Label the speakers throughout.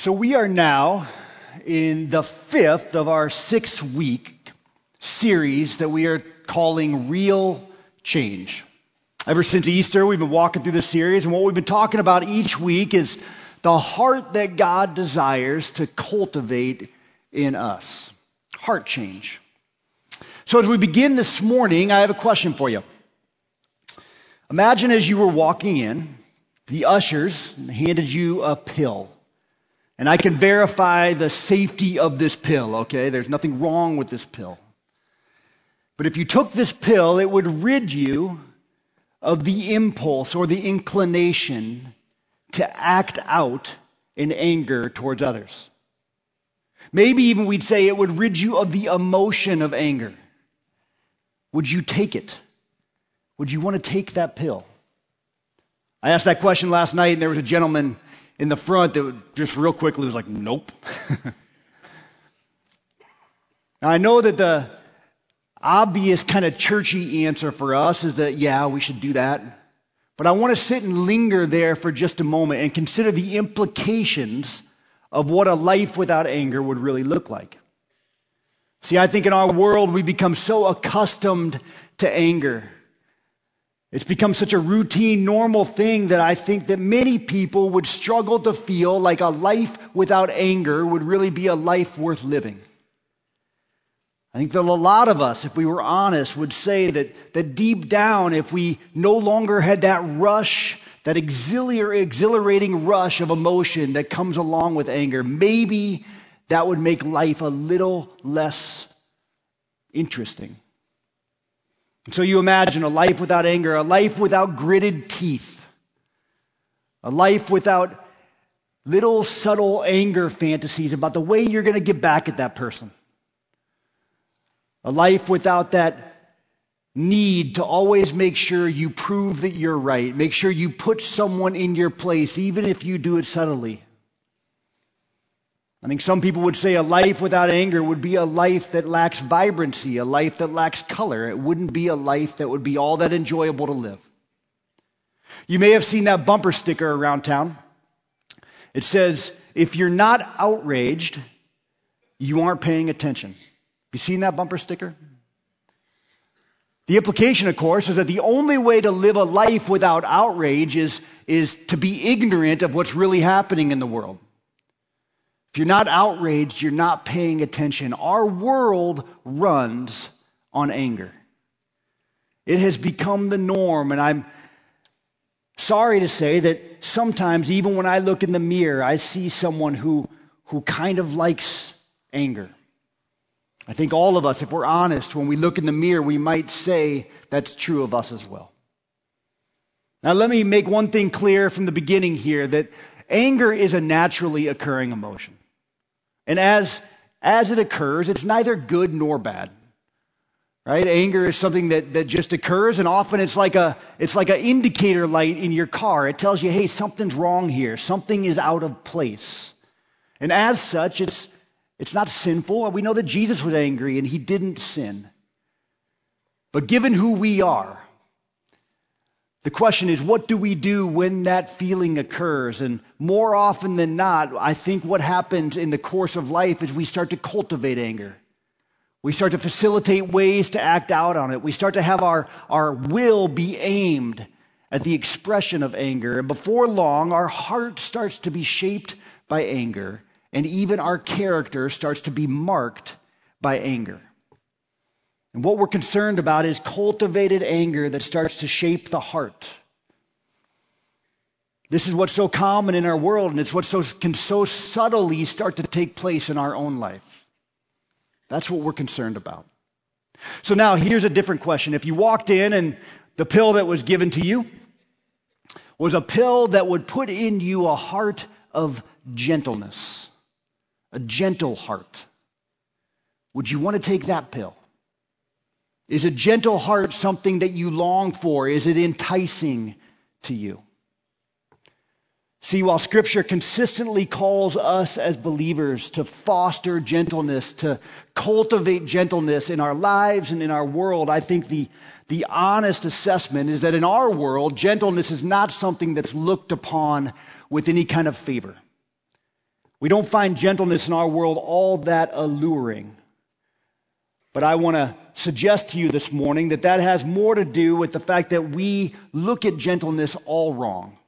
Speaker 1: So we are now in the fifth of our six week series that we are calling Real Change. Ever since Easter, we've been walking through this series, and what we've been talking about each week is the heart that God desires to cultivate in us. Heart change. So, as we begin this morning, I have a question for you. Imagine as you were walking in, the ushers handed you a pill. And I can verify the safety of this pill, okay? There's nothing wrong with this pill. But if you took this pill, it would rid you of the impulse or the inclination to act out in anger towards others. Maybe even we'd say it would rid you of the emotion of anger. Would you take it? Would you want to take that pill? I asked that question last night, and there was a gentleman in the front that just real quickly was like, nope. now, I know that the obvious kind of churchy answer for us is that, yeah, we should do that. But I want to sit and linger there for just a moment and consider the implications of what a life without anger would really look like. See, I think in our world we become so accustomed to anger it's become such a routine, normal thing that I think that many people would struggle to feel like a life without anger would really be a life worth living. I think that a lot of us, if we were honest, would say that, that deep down, if we no longer had that rush, that exhilarating rush of emotion that comes along with anger, maybe that would make life a little less interesting. So you imagine a life without anger, a life without gritted teeth, a life without little subtle anger fantasies about the way you're going to get back at that person, a life without that need to always make sure you prove that you're right, make sure you put someone in your place, even if you do it subtly. I think some people would say a life without anger would be a life that lacks vibrancy, a life that lacks color. It wouldn't be a life that would be all that enjoyable to live. You may have seen that bumper sticker around town. It says, if you're not outraged, you aren't paying attention. Have you seen that bumper sticker? The implication, of course, is that the only way to live a life without outrage is, is to be ignorant of what's really happening in the world. If you're not outraged, you're not paying attention. Our world runs on anger. It has become the norm, and I'm sorry to say that sometimes, even when I look in the mirror, I see someone who, who kind of likes anger. I think all of us, if we're honest, when we look in the mirror, we might say that's true of us as well. Now, let me make one thing clear from the beginning here that anger is a naturally occurring emotion. And as, as it occurs, it's neither good nor bad. Right? Anger is something that, that just occurs, and often it's like a it's like an indicator light in your car. It tells you, hey, something's wrong here, something is out of place. And as such, it's it's not sinful. We know that Jesus was angry and he didn't sin. But given who we are, the question is, what do we do when that feeling occurs? And more often than not, I think what happens in the course of life is we start to cultivate anger. We start to facilitate ways to act out on it. We start to have our, our will be aimed at the expression of anger. And before long, our heart starts to be shaped by anger, and even our character starts to be marked by anger. And what we're concerned about is cultivated anger that starts to shape the heart. This is what's so common in our world, and it's what so, can so subtly start to take place in our own life. That's what we're concerned about. So now here's a different question. If you walked in and the pill that was given to you was a pill that would put in you a heart of gentleness, a gentle heart, would you want to take that pill? Is a gentle heart something that you long for? Is it enticing to you? See, while Scripture consistently calls us as believers to foster gentleness, to cultivate gentleness in our lives and in our world, I think the, the honest assessment is that in our world, gentleness is not something that's looked upon with any kind of favor. We don't find gentleness in our world all that alluring. But I want to suggest to you this morning that that has more to do with the fact that we look at gentleness all wrong,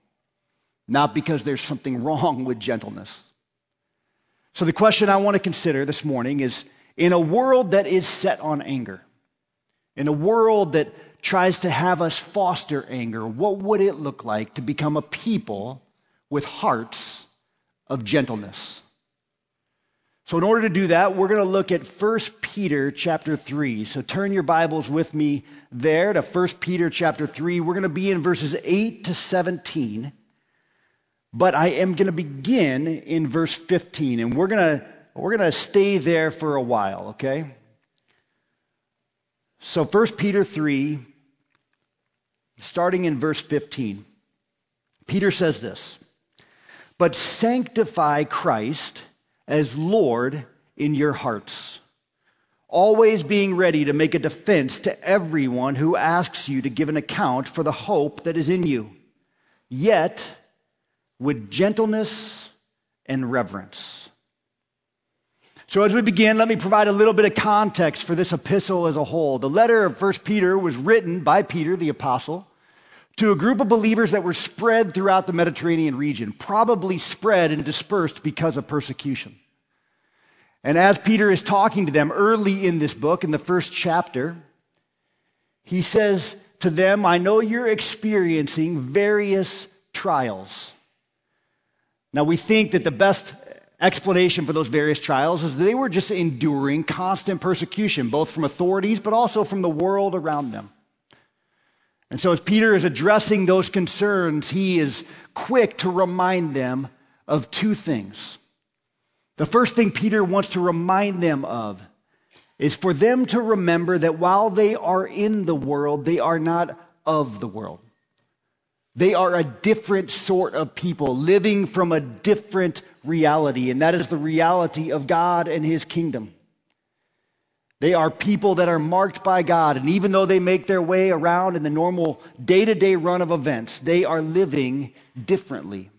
Speaker 1: not because there's something wrong with gentleness. So, the question I want to consider this morning is in a world that is set on anger, in a world that tries to have us foster anger, what would it look like to become a people with hearts of gentleness? So in order to do that, we're going to look at 1 Peter chapter 3. So turn your Bibles with me there to 1 Peter chapter 3. We're going to be in verses 8 to 17. But I am going to begin in verse 15 and we're going to we're going to stay there for a while, okay? So 1 Peter 3 starting in verse 15. Peter says this, "But sanctify Christ as Lord in your hearts, always being ready to make a defense to everyone who asks you to give an account for the hope that is in you, yet with gentleness and reverence. So, as we begin, let me provide a little bit of context for this epistle as a whole. The letter of 1 Peter was written by Peter, the apostle, to a group of believers that were spread throughout the Mediterranean region, probably spread and dispersed because of persecution. And as Peter is talking to them early in this book, in the first chapter, he says to them, I know you're experiencing various trials. Now, we think that the best explanation for those various trials is they were just enduring constant persecution, both from authorities, but also from the world around them. And so, as Peter is addressing those concerns, he is quick to remind them of two things. The first thing Peter wants to remind them of is for them to remember that while they are in the world, they are not of the world. They are a different sort of people living from a different reality, and that is the reality of God and His kingdom. They are people that are marked by God, and even though they make their way around in the normal day to day run of events, they are living differently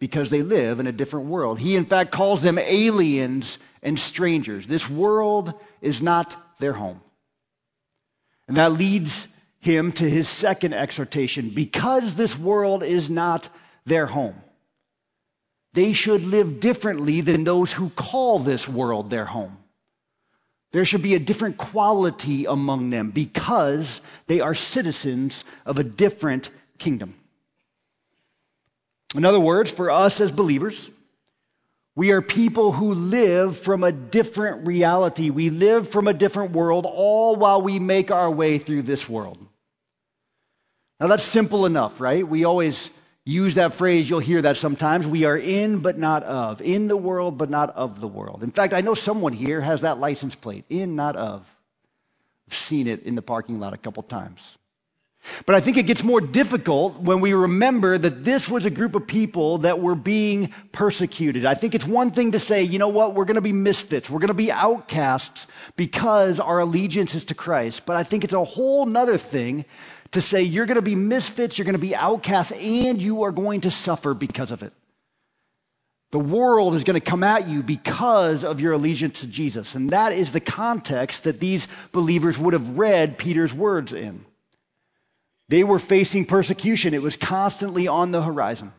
Speaker 1: because they live in a different world. He, in fact, calls them aliens and strangers. This world is not their home. And that leads him to his second exhortation because this world is not their home. They should live differently than those who call this world their home. There should be a different quality among them because they are citizens of a different kingdom. In other words, for us as believers, we are people who live from a different reality. We live from a different world, all while we make our way through this world. Now, that's simple enough, right? We always use that phrase. You'll hear that sometimes. We are in, but not of. In the world, but not of the world. In fact, I know someone here has that license plate in, not of. I've seen it in the parking lot a couple times. But I think it gets more difficult when we remember that this was a group of people that were being persecuted. I think it's one thing to say, you know what, we're going to be misfits, we're going to be outcasts because our allegiance is to Christ. But I think it's a whole nother thing to say you're going to be misfits, you're going to be outcasts, and you are going to suffer because of it. The world is going to come at you because of your allegiance to Jesus. And that is the context that these believers would have read Peter's words in. They were facing persecution, it was constantly on the horizon.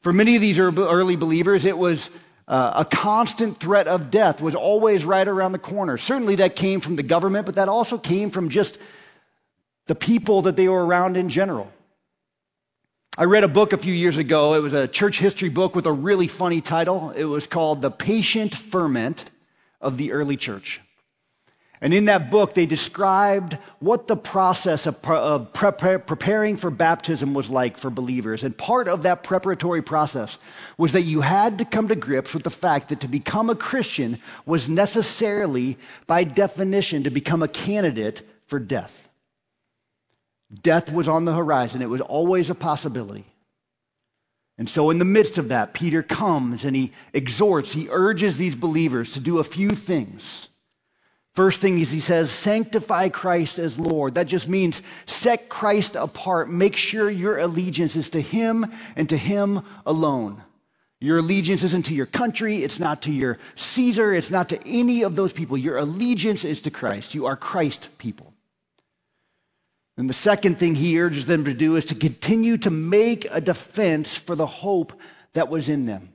Speaker 1: For many of these early believers, it was uh, a constant threat of death was always right around the corner. Certainly that came from the government, but that also came from just the people that they were around in general. I read a book a few years ago. It was a church history book with a really funny title. It was called The Patient Ferment of the Early Church. And in that book, they described what the process of, of preparing for baptism was like for believers. And part of that preparatory process was that you had to come to grips with the fact that to become a Christian was necessarily, by definition, to become a candidate for death. Death was on the horizon, it was always a possibility. And so, in the midst of that, Peter comes and he exhorts, he urges these believers to do a few things. First thing is he says, sanctify Christ as Lord. That just means set Christ apart. Make sure your allegiance is to him and to him alone. Your allegiance isn't to your country, it's not to your Caesar, it's not to any of those people. Your allegiance is to Christ. You are Christ people. And the second thing he urges them to do is to continue to make a defense for the hope that was in them.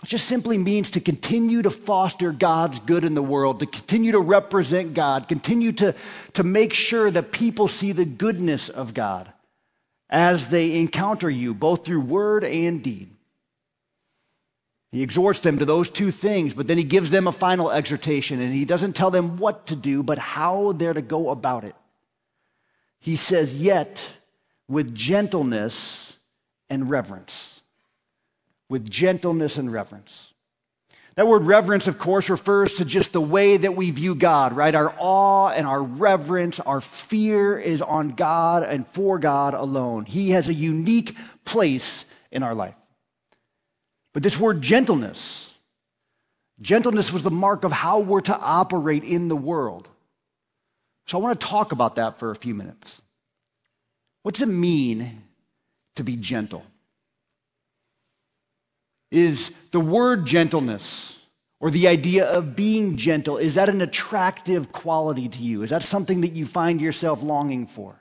Speaker 1: It just simply means to continue to foster God's good in the world, to continue to represent God, continue to, to make sure that people see the goodness of God as they encounter you, both through word and deed. He exhorts them to those two things, but then he gives them a final exhortation, and he doesn't tell them what to do, but how they're to go about it. He says, Yet with gentleness and reverence with gentleness and reverence. That word reverence, of course, refers to just the way that we view God, right? Our awe and our reverence, our fear is on God and for God alone. He has a unique place in our life. But this word gentleness, gentleness was the mark of how we're to operate in the world. So I want to talk about that for a few minutes. What does it mean to be gentle? Is the word gentleness or the idea of being gentle, is that an attractive quality to you? Is that something that you find yourself longing for?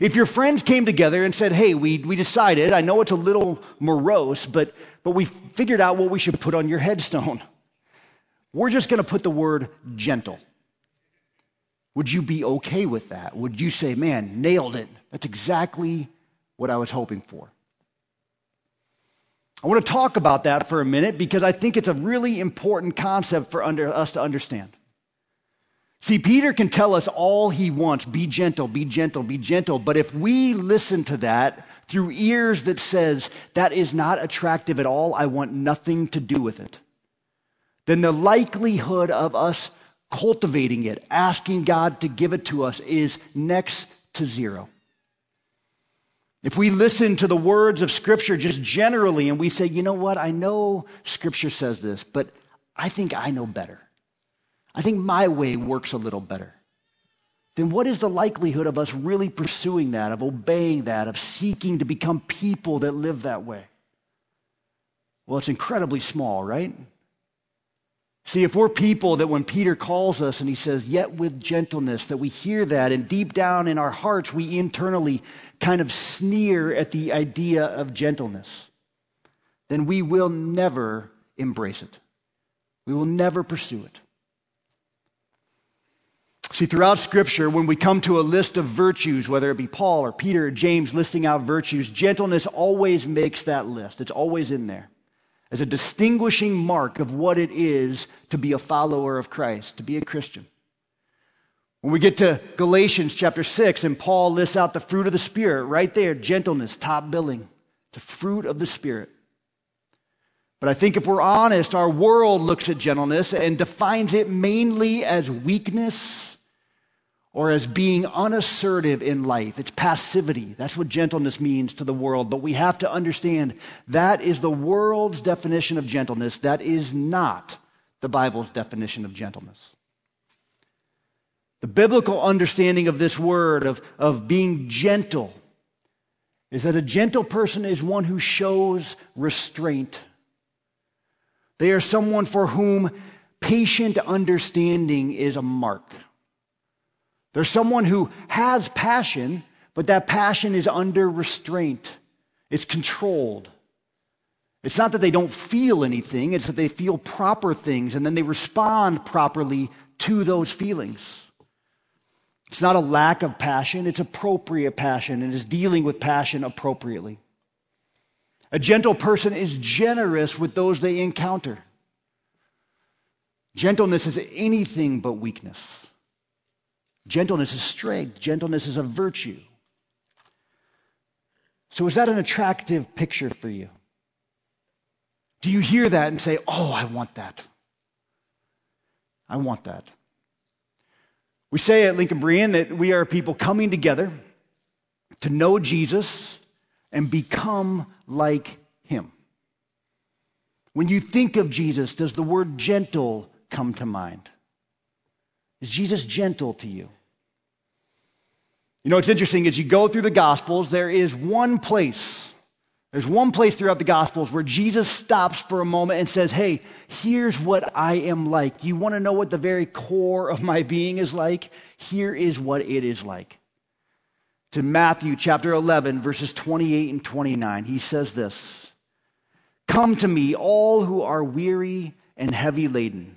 Speaker 1: If your friends came together and said, Hey, we, we decided, I know it's a little morose, but, but we figured out what we should put on your headstone. We're just going to put the word gentle. Would you be okay with that? Would you say, Man, nailed it? That's exactly what I was hoping for. I want to talk about that for a minute because I think it's a really important concept for under, us to understand. See, Peter can tell us all he wants be gentle, be gentle, be gentle. But if we listen to that through ears that says that is not attractive at all, I want nothing to do with it, then the likelihood of us cultivating it, asking God to give it to us, is next to zero. If we listen to the words of Scripture just generally and we say, you know what, I know Scripture says this, but I think I know better. I think my way works a little better. Then what is the likelihood of us really pursuing that, of obeying that, of seeking to become people that live that way? Well, it's incredibly small, right? See, if we're people that when Peter calls us and he says, yet with gentleness, that we hear that, and deep down in our hearts, we internally kind of sneer at the idea of gentleness, then we will never embrace it. We will never pursue it. See, throughout Scripture, when we come to a list of virtues, whether it be Paul or Peter or James listing out virtues, gentleness always makes that list. It's always in there as a distinguishing mark of what it is to be a follower of Christ, to be a Christian. When we get to Galatians chapter 6, and Paul lists out the fruit of the Spirit, right there, gentleness, top billing, the fruit of the Spirit. But I think if we're honest, our world looks at gentleness and defines it mainly as weakness or as being unassertive in life. It's passivity. That's what gentleness means to the world. But we have to understand that is the world's definition of gentleness. That is not the Bible's definition of gentleness. The biblical understanding of this word, of, of being gentle, is that a gentle person is one who shows restraint. They are someone for whom patient understanding is a mark. There's someone who has passion, but that passion is under restraint, it's controlled. It's not that they don't feel anything, it's that they feel proper things and then they respond properly to those feelings. It's not a lack of passion, it's appropriate passion and is dealing with passion appropriately. A gentle person is generous with those they encounter. Gentleness is anything but weakness. Gentleness is strength, gentleness is a virtue. So, is that an attractive picture for you? Do you hear that and say, Oh, I want that? I want that. We say at Lincoln Berean that we are people coming together to know Jesus and become like him. When you think of Jesus, does the word gentle come to mind? Is Jesus gentle to you? You know, what's interesting is you go through the Gospels, there is one place, There's one place throughout the Gospels where Jesus stops for a moment and says, Hey, here's what I am like. You want to know what the very core of my being is like? Here is what it is like. To Matthew chapter 11, verses 28 and 29, he says this Come to me, all who are weary and heavy laden,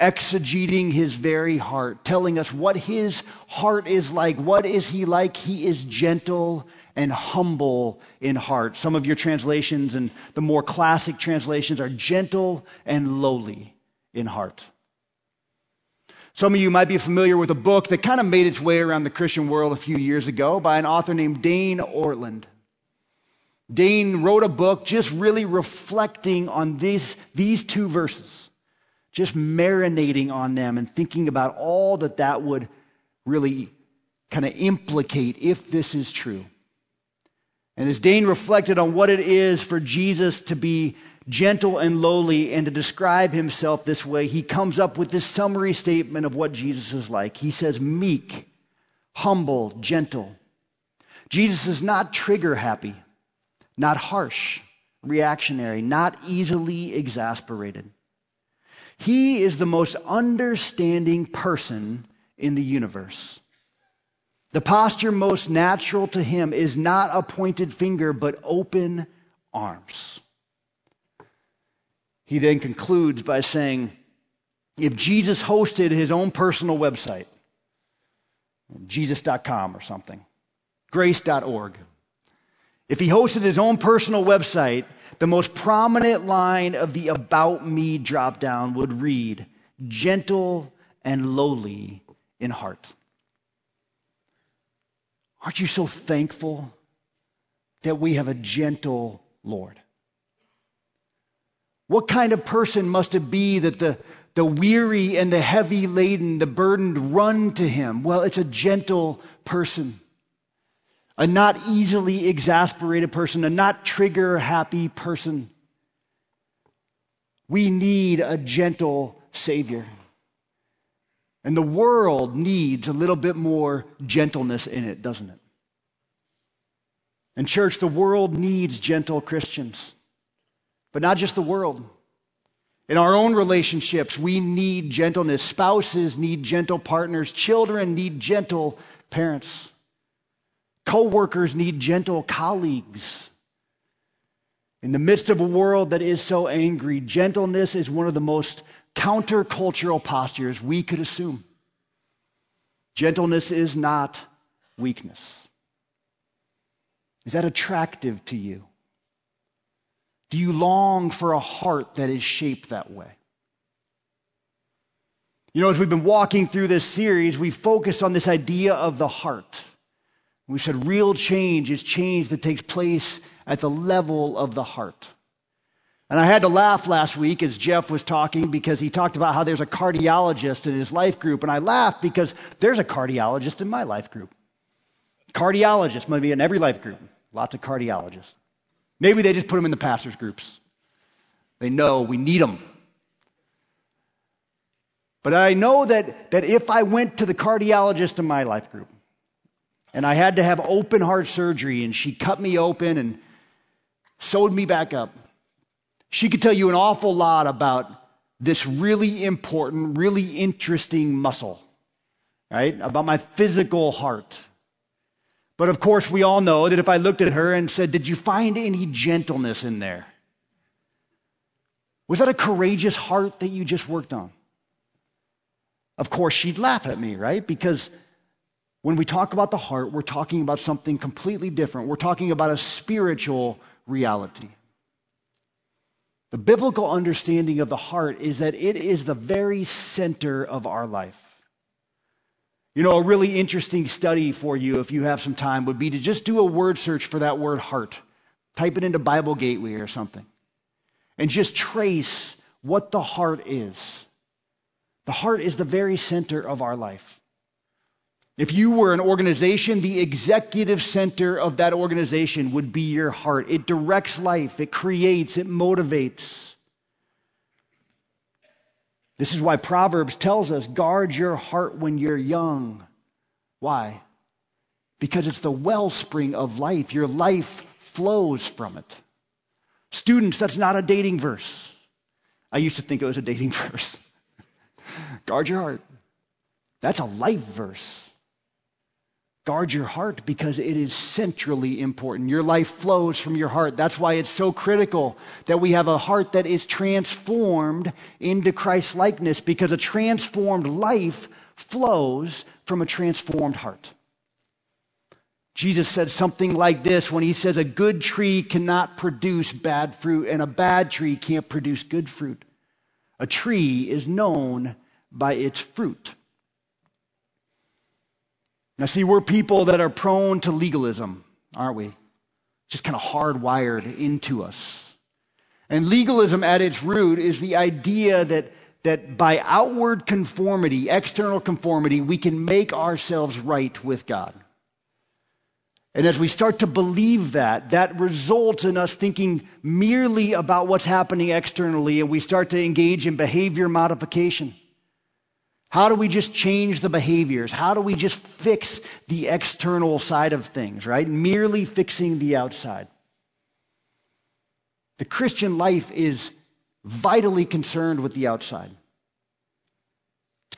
Speaker 1: exegeting his very heart, telling us what his heart is like. What is he like? He is gentle and humble in heart. Some of your translations and the more classic translations are gentle and lowly in heart. Some of you might be familiar with a book that kind of made its way around the Christian world a few years ago by an author named Dane Ortlund. Dane wrote a book just really reflecting on these, these two verses, just marinating on them and thinking about all that that would really kind of implicate if this is true. And as Dane reflected on what it is for Jesus to be gentle and lowly and to describe himself this way, he comes up with this summary statement of what Jesus is like. He says, meek, humble, gentle. Jesus is not trigger happy, not harsh, reactionary, not easily exasperated. He is the most understanding person in the universe. The posture most natural to him is not a pointed finger, but open arms. He then concludes by saying, if Jesus hosted his own personal website, jesus.com or something, grace.org, if he hosted his own personal website, the most prominent line of the About Me dropdown would read, gentle and lowly in heart. Aren't you so thankful that we have a gentle Lord? What kind of person must it be that the, the weary and the heavy laden, the burdened run to him? Well, it's a gentle person, a not easily exasperated person, a not trigger happy person. We need a gentle Savior. And the world needs a little bit more gentleness in it, doesn't it? And, church, the world needs gentle Christians, but not just the world. In our own relationships, we need gentleness. Spouses need gentle partners. Children need gentle parents. Co workers need gentle colleagues. In the midst of a world that is so angry, gentleness is one of the most countercultural postures we could assume. Gentleness is not weakness. Is that attractive to you? Do you long for a heart that is shaped that way? You know, as we've been walking through this series, we focused on this idea of the heart. We said real change is change that takes place at the level of the heart. And I had to laugh last week as Jeff was talking because he talked about how there's a cardiologist in his life group. And I laughed because there's a cardiologist in my life group. Cardiologist might be in every life group. Lots of cardiologists. Maybe they just put them in the pastors' groups. They know we need them. But I know that, that if I went to the cardiologist in my life group and I had to have open heart surgery and she cut me open and sewed me back up, she could tell you an awful lot about this really important, really interesting muscle, right? About my physical heart. But of course, we all know that if I looked at her and said, Did you find any gentleness in there? Was that a courageous heart that you just worked on? Of course, she'd laugh at me, right? Because when we talk about the heart, we're talking about something completely different. We're talking about a spiritual reality. The biblical understanding of the heart is that it is the very center of our life. You know, a really interesting study for you, if you have some time, would be to just do a word search for that word heart. Type it into Bible Gateway or something. And just trace what the heart is. The heart is the very center of our life. If you were an organization, the executive center of that organization would be your heart. It directs life, it creates, it motivates. This is why Proverbs tells us guard your heart when you're young. Why? Because it's the wellspring of life. Your life flows from it. Students, that's not a dating verse. I used to think it was a dating verse. guard your heart. That's a life verse. Guard your heart because it is centrally important. Your life flows from your heart. That's why it's so critical that we have a heart that is transformed into Christ likeness because a transformed life flows from a transformed heart. Jesus said something like this when he says, A good tree cannot produce bad fruit, and a bad tree can't produce good fruit. A tree is known by its fruit. Now, see, we're people that are prone to legalism, aren't we? Just kind of hardwired into us. And legalism at its root is the idea that, that by outward conformity, external conformity, we can make ourselves right with God. And as we start to believe that, that results in us thinking merely about what's happening externally, and we start to engage in behavior modification. How do we just change the behaviors? How do we just fix the external side of things, right? Merely fixing the outside. The Christian life is vitally concerned with the outside.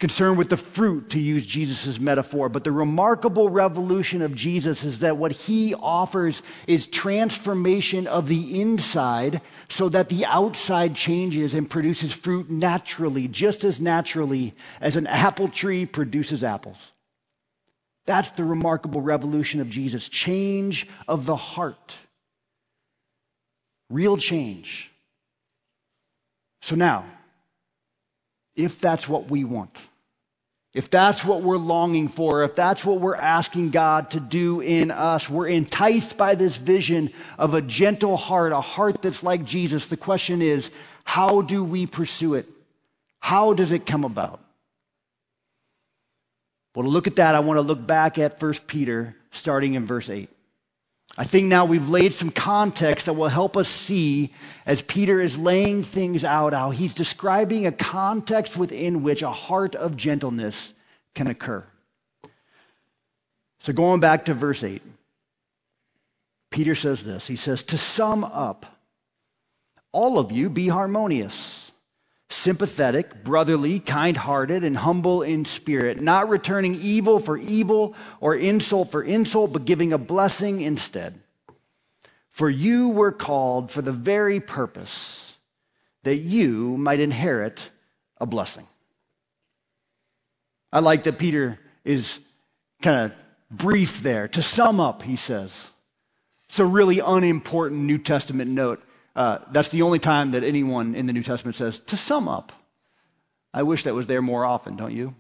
Speaker 1: Concerned with the fruit, to use Jesus' metaphor. But the remarkable revolution of Jesus is that what he offers is transformation of the inside so that the outside changes and produces fruit naturally, just as naturally as an apple tree produces apples. That's the remarkable revolution of Jesus change of the heart. Real change. So now, if that's what we want. If that's what we're longing for, if that's what we're asking God to do in us, we're enticed by this vision of a gentle heart, a heart that's like Jesus. The question is, how do we pursue it? How does it come about? Well, to look at that, I want to look back at 1 Peter, starting in verse 8. I think now we've laid some context that will help us see as Peter is laying things out how he's describing a context within which a heart of gentleness can occur. So going back to verse 8, Peter says this. He says, To sum up, all of you be harmonious sympathetic, brotherly, kind hearted, and humble in spirit, not returning evil for evil or insult for insult, but giving a blessing instead. For you were called for the very purpose that you might inherit a blessing. I like that Peter is kind of brief there. To sum up, he says, it's a really unimportant New Testament note. Uh, that's the only time that anyone in the New Testament says, to sum up. I wish that was there more often, don't you?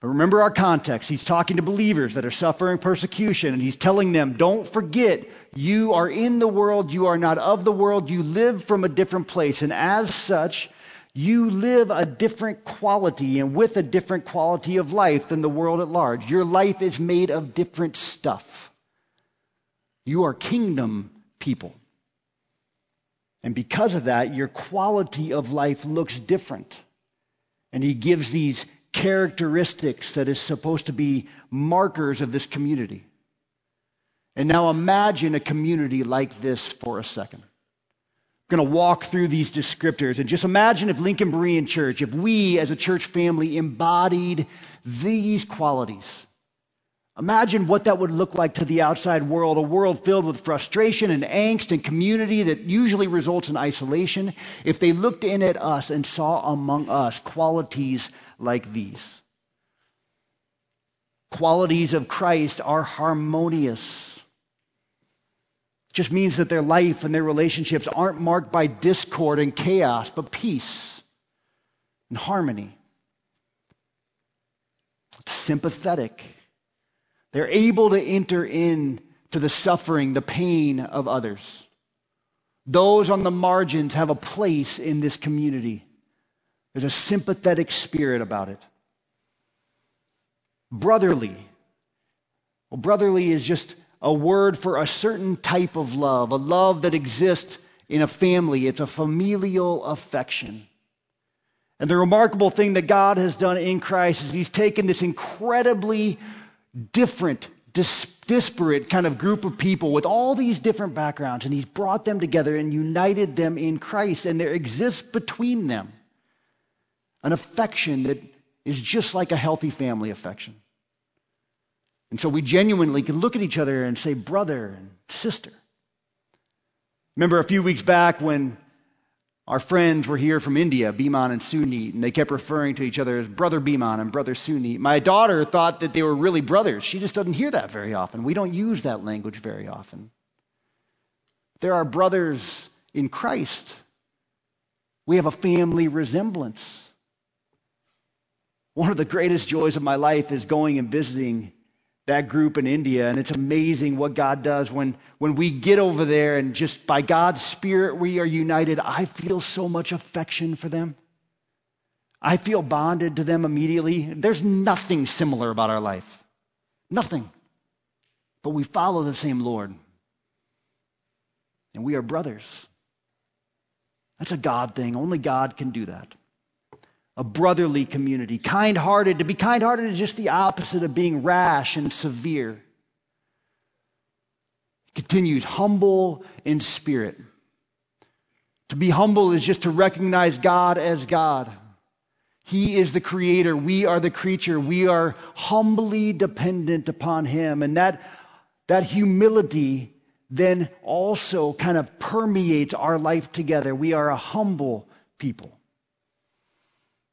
Speaker 1: But remember our context. He's talking to believers that are suffering persecution, and he's telling them, don't forget, you are in the world, you are not of the world, you live from a different place, and as such, you live a different quality and with a different quality of life than the world at large. Your life is made of different stuff. You are kingdom people. And because of that, your quality of life looks different. And he gives these characteristics that is supposed to be markers of this community. And now imagine a community like this for a second. I'm going to walk through these descriptors and just imagine if Lincoln Berean Church, if we as a church family embodied these qualities. Imagine what that would look like to the outside world, a world filled with frustration and angst and community that usually results in isolation, if they looked in at us and saw among us qualities like these. Qualities of Christ are harmonious. It just means that their life and their relationships aren't marked by discord and chaos, but peace and harmony. It's sympathetic they're able to enter in to the suffering, the pain of others. Those on the margins have a place in this community. There's a sympathetic spirit about it. Brotherly. Well, brotherly is just a word for a certain type of love, a love that exists in a family. It's a familial affection. And the remarkable thing that God has done in Christ is He's taken this incredibly different, dis- disparate kind of group of people with all these different backgrounds, and He's brought them together and united them in Christ. And there exists between them an affection that is just like a healthy family affection. And so we genuinely can look at each other and say, brother and sister. Remember a few weeks back when our friends were here from India, Biman and Sunit, and they kept referring to each other as brother Biman and brother Sunit. My daughter thought that they were really brothers. She just doesn't hear that very often. We don't use that language very often. There are brothers in Christ. We have a family resemblance. One of the greatest joys of my life is going and visiting that group in India. And it's amazing what God does when, when we get over there and just by God's Spirit we are united. I feel so much affection for them. I feel bonded to them immediately. There's nothing similar about our life. Nothing. But we follow the same Lord. And we are brothers. That's a God thing. Only God can do that a brotherly community, kind hearted. To be kind hearted is just the opposite of being rash and severe. continues, humble in spirit. To be humble is just to recognize God as God. He is the creator. We are the creature. We are humbly dependent upon Him. And that, that humility then also kind of permeates our life together. We are a humble people.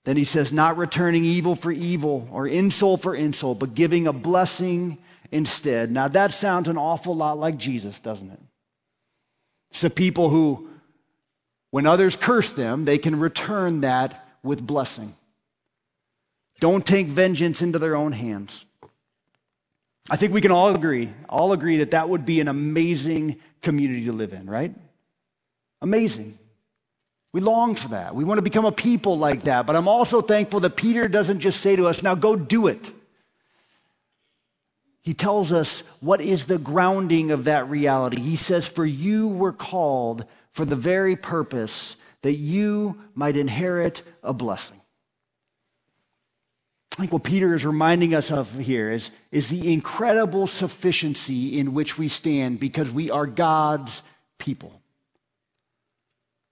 Speaker 1: Then he says, not returning evil for evil or insult for insult, but giving a blessing instead. Now that sounds an awful lot like Jesus, doesn't it? The people who, when others curse them, they can return that with blessing. Don't take vengeance into their own hands. I think we can all agree, all agree that that would be an amazing community to live in, right? Amazing. We long for that. We want to become a people like that. But I'm also thankful that Peter doesn't just say to us, now go do it. He tells us what is the grounding of that reality. He says, For you were called for the very purpose that you might inherit a blessing. I think what Peter is reminding us of here is, is the incredible sufficiency in which we stand because we are God's people.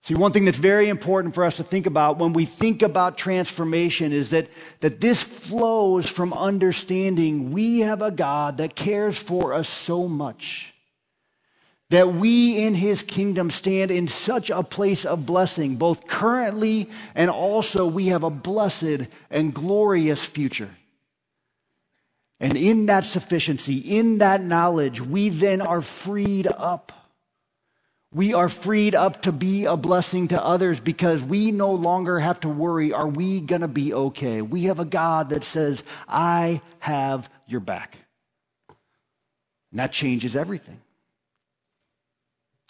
Speaker 1: See, one thing that's very important for us to think about when we think about transformation is that, that this flows from understanding we have a God that cares for us so much. That we in his kingdom stand in such a place of blessing, both currently and also we have a blessed and glorious future. And in that sufficiency, in that knowledge, we then are freed up we are freed up to be a blessing to others because we no longer have to worry, are we going to be okay? We have a God that says, I have your back. And that changes everything.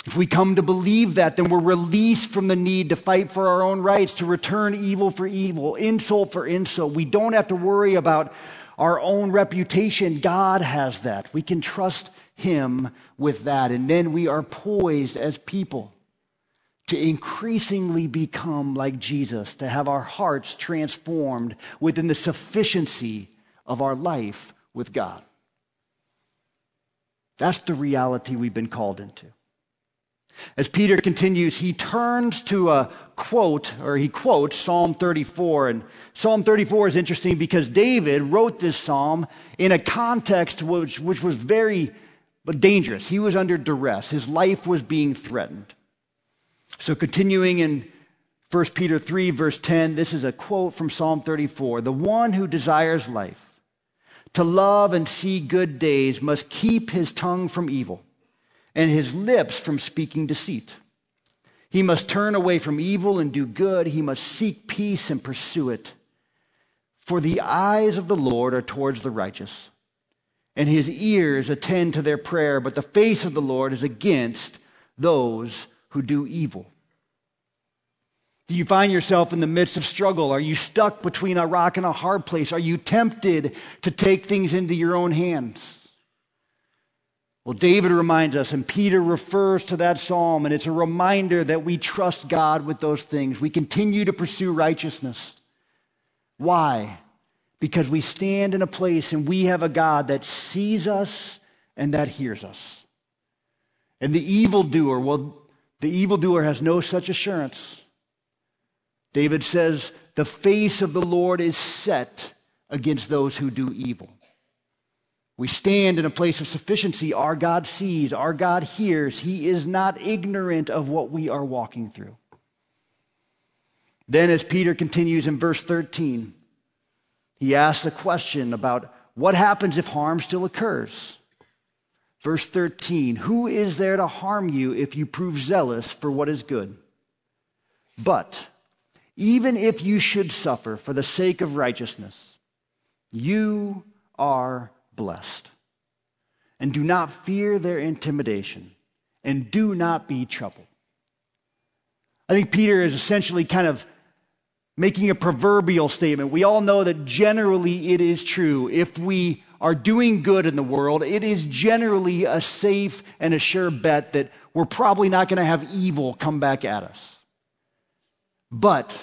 Speaker 1: If we come to believe that, then we're released from the need to fight for our own rights, to return evil for evil, insult for insult. We don't have to worry about our own reputation. God has that. We can trust him with that. And then we are poised as people to increasingly become like Jesus, to have our hearts transformed within the sufficiency of our life with God. That's the reality we've been called into. As Peter continues, he turns to a quote, or he quotes Psalm 34. And Psalm 34 is interesting because David wrote this psalm in a context which, which was very dangerous. He was under duress. His life was being threatened. So, continuing in 1 Peter 3, verse 10, this is a quote from Psalm 34 The one who desires life, to love and see good days, must keep his tongue from evil and his lips from speaking deceit. He must turn away from evil and do good. He must seek peace and pursue it. For the eyes of the Lord are towards the righteous and his ears attend to their prayer, but the face of the Lord is against those who do evil. Do you find yourself in the midst of struggle? Are you stuck between a rock and a hard place? Are you tempted to take things into your own hands? Well, David reminds us, and Peter refers to that psalm, and it's a reminder that we trust God with those things. We continue to pursue righteousness. Why? Because we stand in a place and we have a God that sees us and that hears us. And the evildoer, well, the evildoer has no such assurance. David says, The face of the Lord is set against those who do evil. We stand in a place of sufficiency. Our God sees, our God hears. He is not ignorant of what we are walking through. Then, as Peter continues in verse 13, he asks a question about what happens if harm still occurs. Verse 13 Who is there to harm you if you prove zealous for what is good? But even if you should suffer for the sake of righteousness, you are blessed. And do not fear their intimidation, and do not be troubled. I think Peter is essentially kind of making a proverbial statement. We all know that generally it is true. If we are doing good in the world, it is generally a safe and a sure bet that we're probably not going to have evil come back at us. But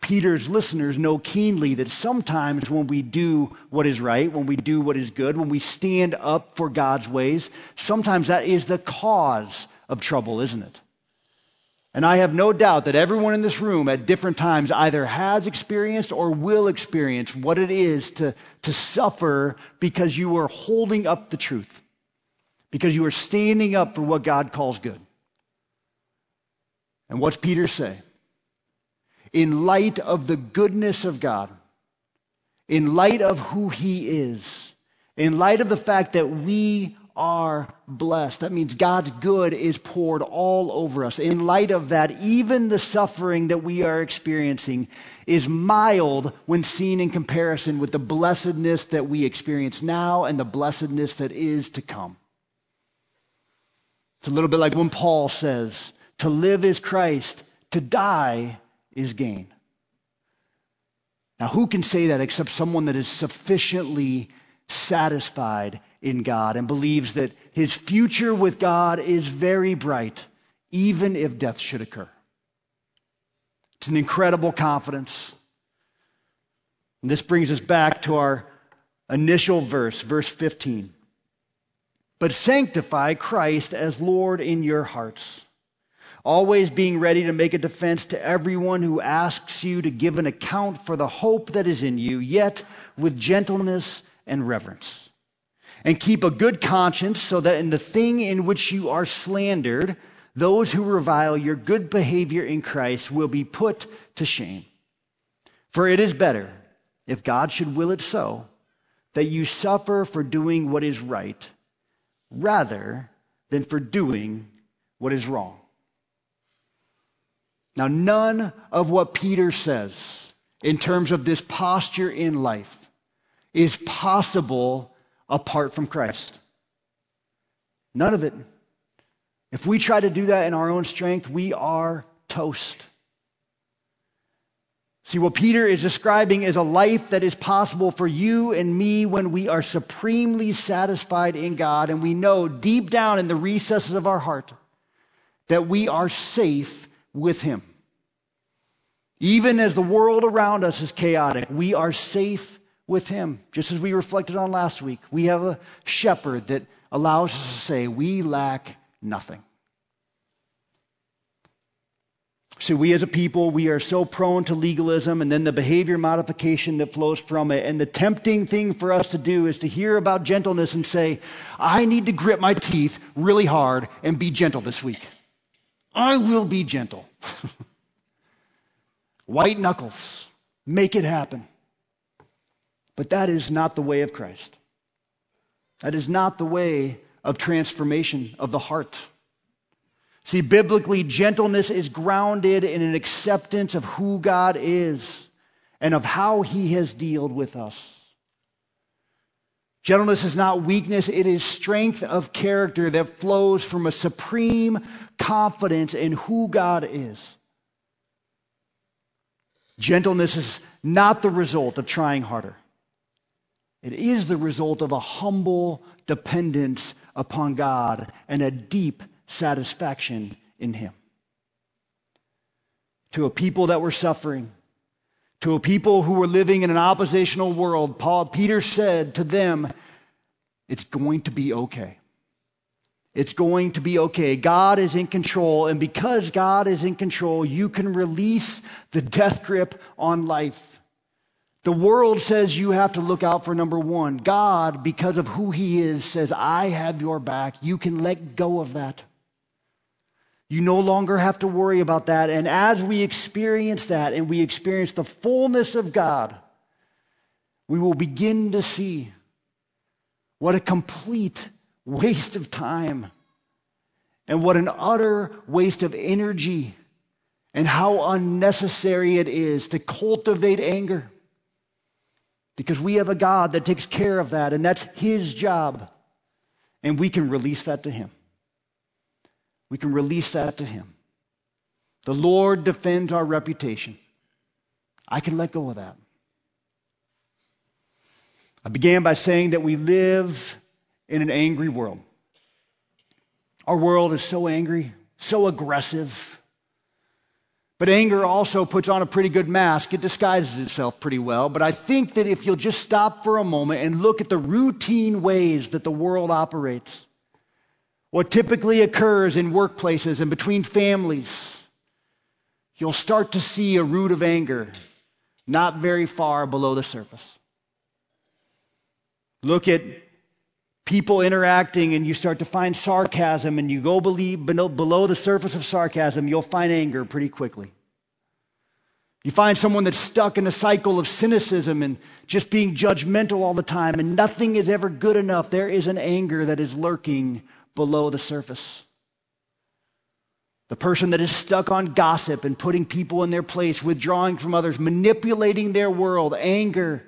Speaker 1: Peter's listeners know keenly that sometimes when we do what is right, when we do what is good, when we stand up for God's ways, sometimes that is the cause of trouble, isn't it? And I have no doubt that everyone in this room at different times either has experienced or will experience what it is to, to suffer because you are holding up the truth, because you are standing up for what God calls good. And what's Peter say? In light of the goodness of God, in light of who He is, in light of the fact that we are blessed. That means God's good is poured all over us. In light of that, even the suffering that we are experiencing is mild when seen in comparison with the blessedness that we experience now and the blessedness that is to come. It's a little bit like when Paul says, To live is Christ, to die is gain. Now, who can say that except someone that is sufficiently satisfied in God and believes that his future with God is very bright, even if death should occur? It's an incredible confidence. And this brings us back to our initial verse, verse 15. But sanctify Christ as Lord in your hearts always being ready to make a defense to everyone who asks you to give an account for the hope that is in you, yet with gentleness and reverence. And keep a good conscience so that in the thing in which you are slandered, those who revile your good behavior in Christ will be put to shame. For it is better, if God should will it so, that you suffer for doing what is right rather than for doing what is wrong. Now, none of what Peter says in terms of this posture in life is possible apart from Christ. None of it. If we try to do that in our own strength, we are toast. See, what Peter is describing is a life that is possible for you and me when we are supremely satisfied in God and we know deep down in the recesses of our heart that we are safe with Him. Even as the world around us is chaotic, we are safe with Him. Just as we reflected on last week, we have a shepherd that allows us to say, We lack nothing. See, we as a people, we are so prone to legalism and then the behavior modification that flows from it. And the tempting thing for us to do is to hear about gentleness and say, I need to grip my teeth really hard and be gentle this week. I will be gentle. White knuckles. Make it happen. But that is not the way of Christ. That is not the way of transformation of the heart. See, biblically, gentleness is grounded in an acceptance of who God is and of how he has dealt with us. Gentleness is not weakness, it is strength of character that flows from a supreme confidence in who God is. Gentleness is not the result of trying harder. It is the result of a humble dependence upon God and a deep satisfaction in Him. To a people that were suffering, to a people who were living in an oppositional world, Paul, Peter said to them, It's going to be okay. It's going to be okay. God is in control, and because God is in control, you can release the death grip on life. The world says you have to look out for number one. God, because of who He is, says, I have your back. You can let go of that. You no longer have to worry about that. And as we experience that and we experience the fullness of God, we will begin to see what a complete waste of time and what an utter waste of energy and how unnecessary it is to cultivate anger. Because we have a God that takes care of that, and that's His job. And we can release that to Him. We can release that to Him. The Lord defends our reputation. I can let go of that. I began by saying that we live in an angry world. Our world is so angry, so aggressive. But anger also puts on a pretty good mask. It disguises itself pretty well. But I think that if you'll just stop for a moment and look at the routine ways that the world operates, what typically occurs in workplaces and between families, you'll start to see a root of anger not very far below the surface. Look at people interacting and you start to find sarcasm and you go below the surface of sarcasm, you'll find anger pretty quickly. You find someone that's stuck in a cycle of cynicism and just being judgmental all the time and nothing is ever good enough. There is an anger that is lurking below the surface. The person that is stuck on gossip and putting people in their place, withdrawing from others, manipulating their world, anger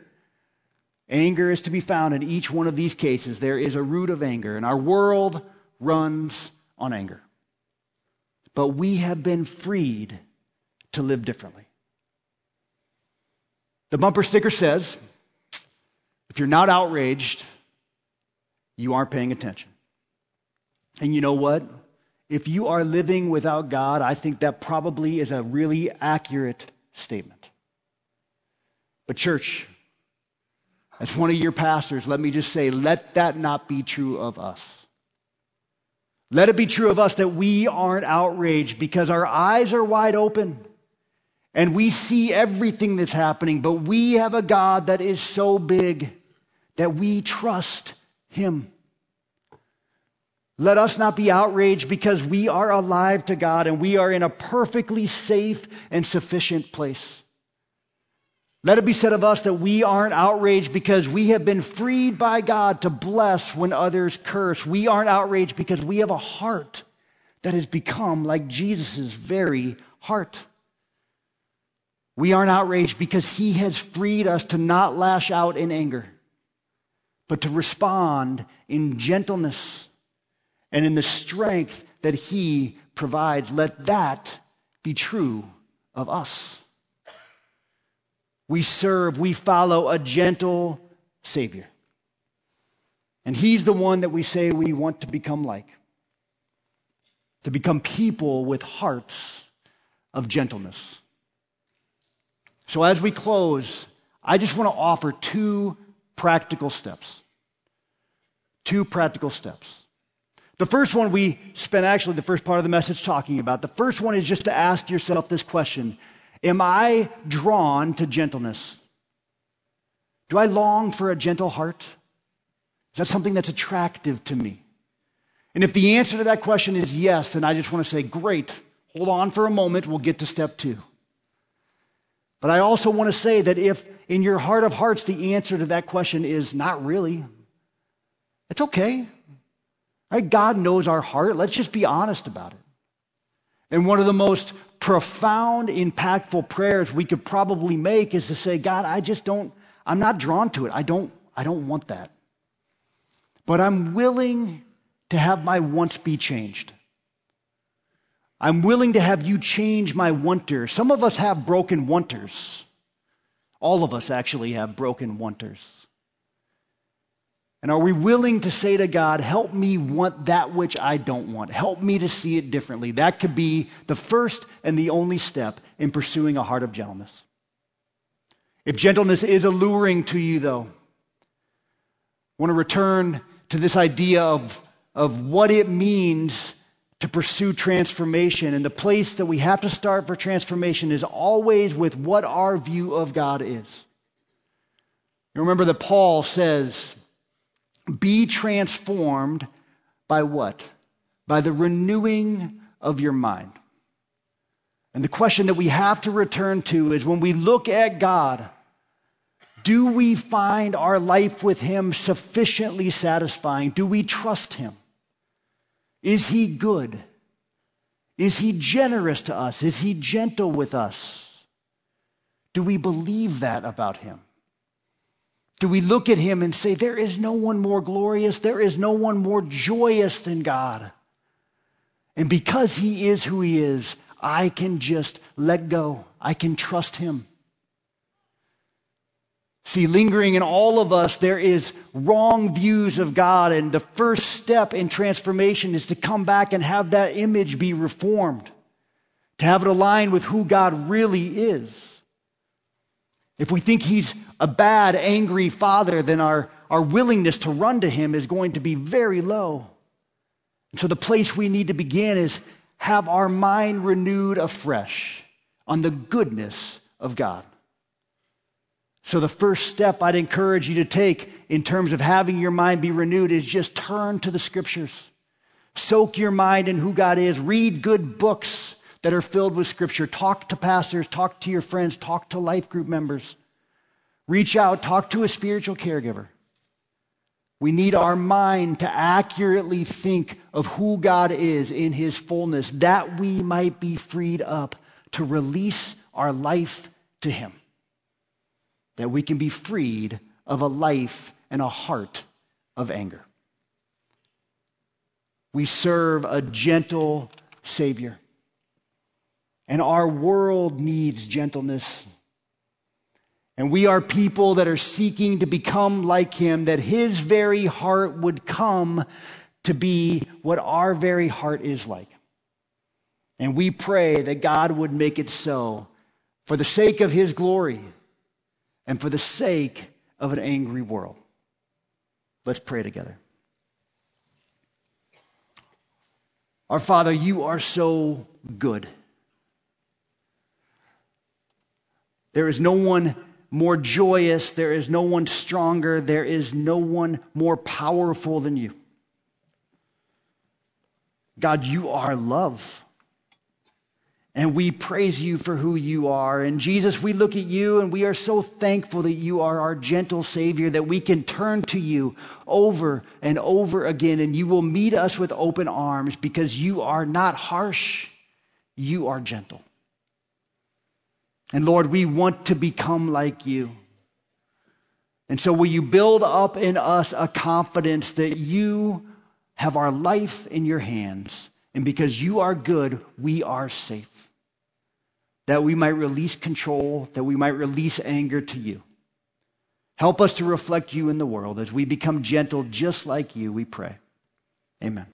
Speaker 1: Anger is to be found in each one of these cases. There is a root of anger, and our world runs on anger. But we have been freed to live differently. The bumper sticker says if you're not outraged, you aren't paying attention. And you know what? If you are living without God, I think that probably is a really accurate statement. But, church, as one of your pastors, let me just say, let that not be true of us. Let it be true of us that we aren't outraged because our eyes are wide open and we see everything that's happening, but we have a God that is so big that we trust Him. Let us not be outraged because we are alive to God and we are in a perfectly safe and sufficient place. Let it be said of us that we aren't outraged because we have been freed by God to bless when others curse. We aren't outraged because we have a heart that has become like Jesus' very heart. We aren't outraged because he has freed us to not lash out in anger, but to respond in gentleness and in the strength that he provides. Let that be true of us. We serve, we follow a gentle Savior. And He's the one that we say we want to become like. To become people with hearts of gentleness. So, as we close, I just want to offer two practical steps. Two practical steps. The first one we spent actually the first part of the message talking about. The first one is just to ask yourself this question Am I drawn to gentleness? Do I long for a gentle heart? Is that something that's attractive to me? And if the answer to that question is yes, then I just want to say, great, hold on for a moment, we'll get to step two. But I also want to say that if in your heart of hearts the answer to that question is not really, it's okay. Right? God knows our heart. Let's just be honest about it. And one of the most profound, impactful prayers we could probably make is to say, God, I just don't, I'm not drawn to it. I don't, I don't want that. But I'm willing to have my wants be changed. I'm willing to have you change my wanters. Some of us have broken wanters. All of us actually have broken wanters. And are we willing to say to God, help me want that which I don't want? Help me to see it differently. That could be the first and the only step in pursuing a heart of gentleness. If gentleness is alluring to you, though, I want to return to this idea of, of what it means to pursue transformation. And the place that we have to start for transformation is always with what our view of God is. You remember that Paul says, be transformed by what? By the renewing of your mind. And the question that we have to return to is when we look at God, do we find our life with Him sufficiently satisfying? Do we trust Him? Is He good? Is He generous to us? Is He gentle with us? Do we believe that about Him? Do we look at him and say, There is no one more glorious, there is no one more joyous than God? And because he is who he is, I can just let go. I can trust him. See, lingering in all of us, there is wrong views of God. And the first step in transformation is to come back and have that image be reformed, to have it aligned with who God really is. If we think he's a bad, angry father, then our, our willingness to run to him is going to be very low. And so the place we need to begin is have our mind renewed afresh on the goodness of God. So the first step I'd encourage you to take in terms of having your mind be renewed is just turn to the scriptures. Soak your mind in who God is. Read good books that are filled with Scripture. Talk to pastors, talk to your friends, talk to life group members. Reach out, talk to a spiritual caregiver. We need our mind to accurately think of who God is in His fullness, that we might be freed up to release our life to Him. That we can be freed of a life and a heart of anger. We serve a gentle Savior. And our world needs gentleness. And we are people that are seeking to become like him, that his very heart would come to be what our very heart is like. And we pray that God would make it so for the sake of his glory and for the sake of an angry world. Let's pray together. Our Father, you are so good. There is no one more joyous, there is no one stronger, there is no one more powerful than you. God, you are love. And we praise you for who you are. And Jesus, we look at you and we are so thankful that you are our gentle Savior, that we can turn to you over and over again, and you will meet us with open arms because you are not harsh, you are gentle. And Lord, we want to become like you. And so, will you build up in us a confidence that you have our life in your hands? And because you are good, we are safe. That we might release control, that we might release anger to you. Help us to reflect you in the world as we become gentle just like you, we pray. Amen.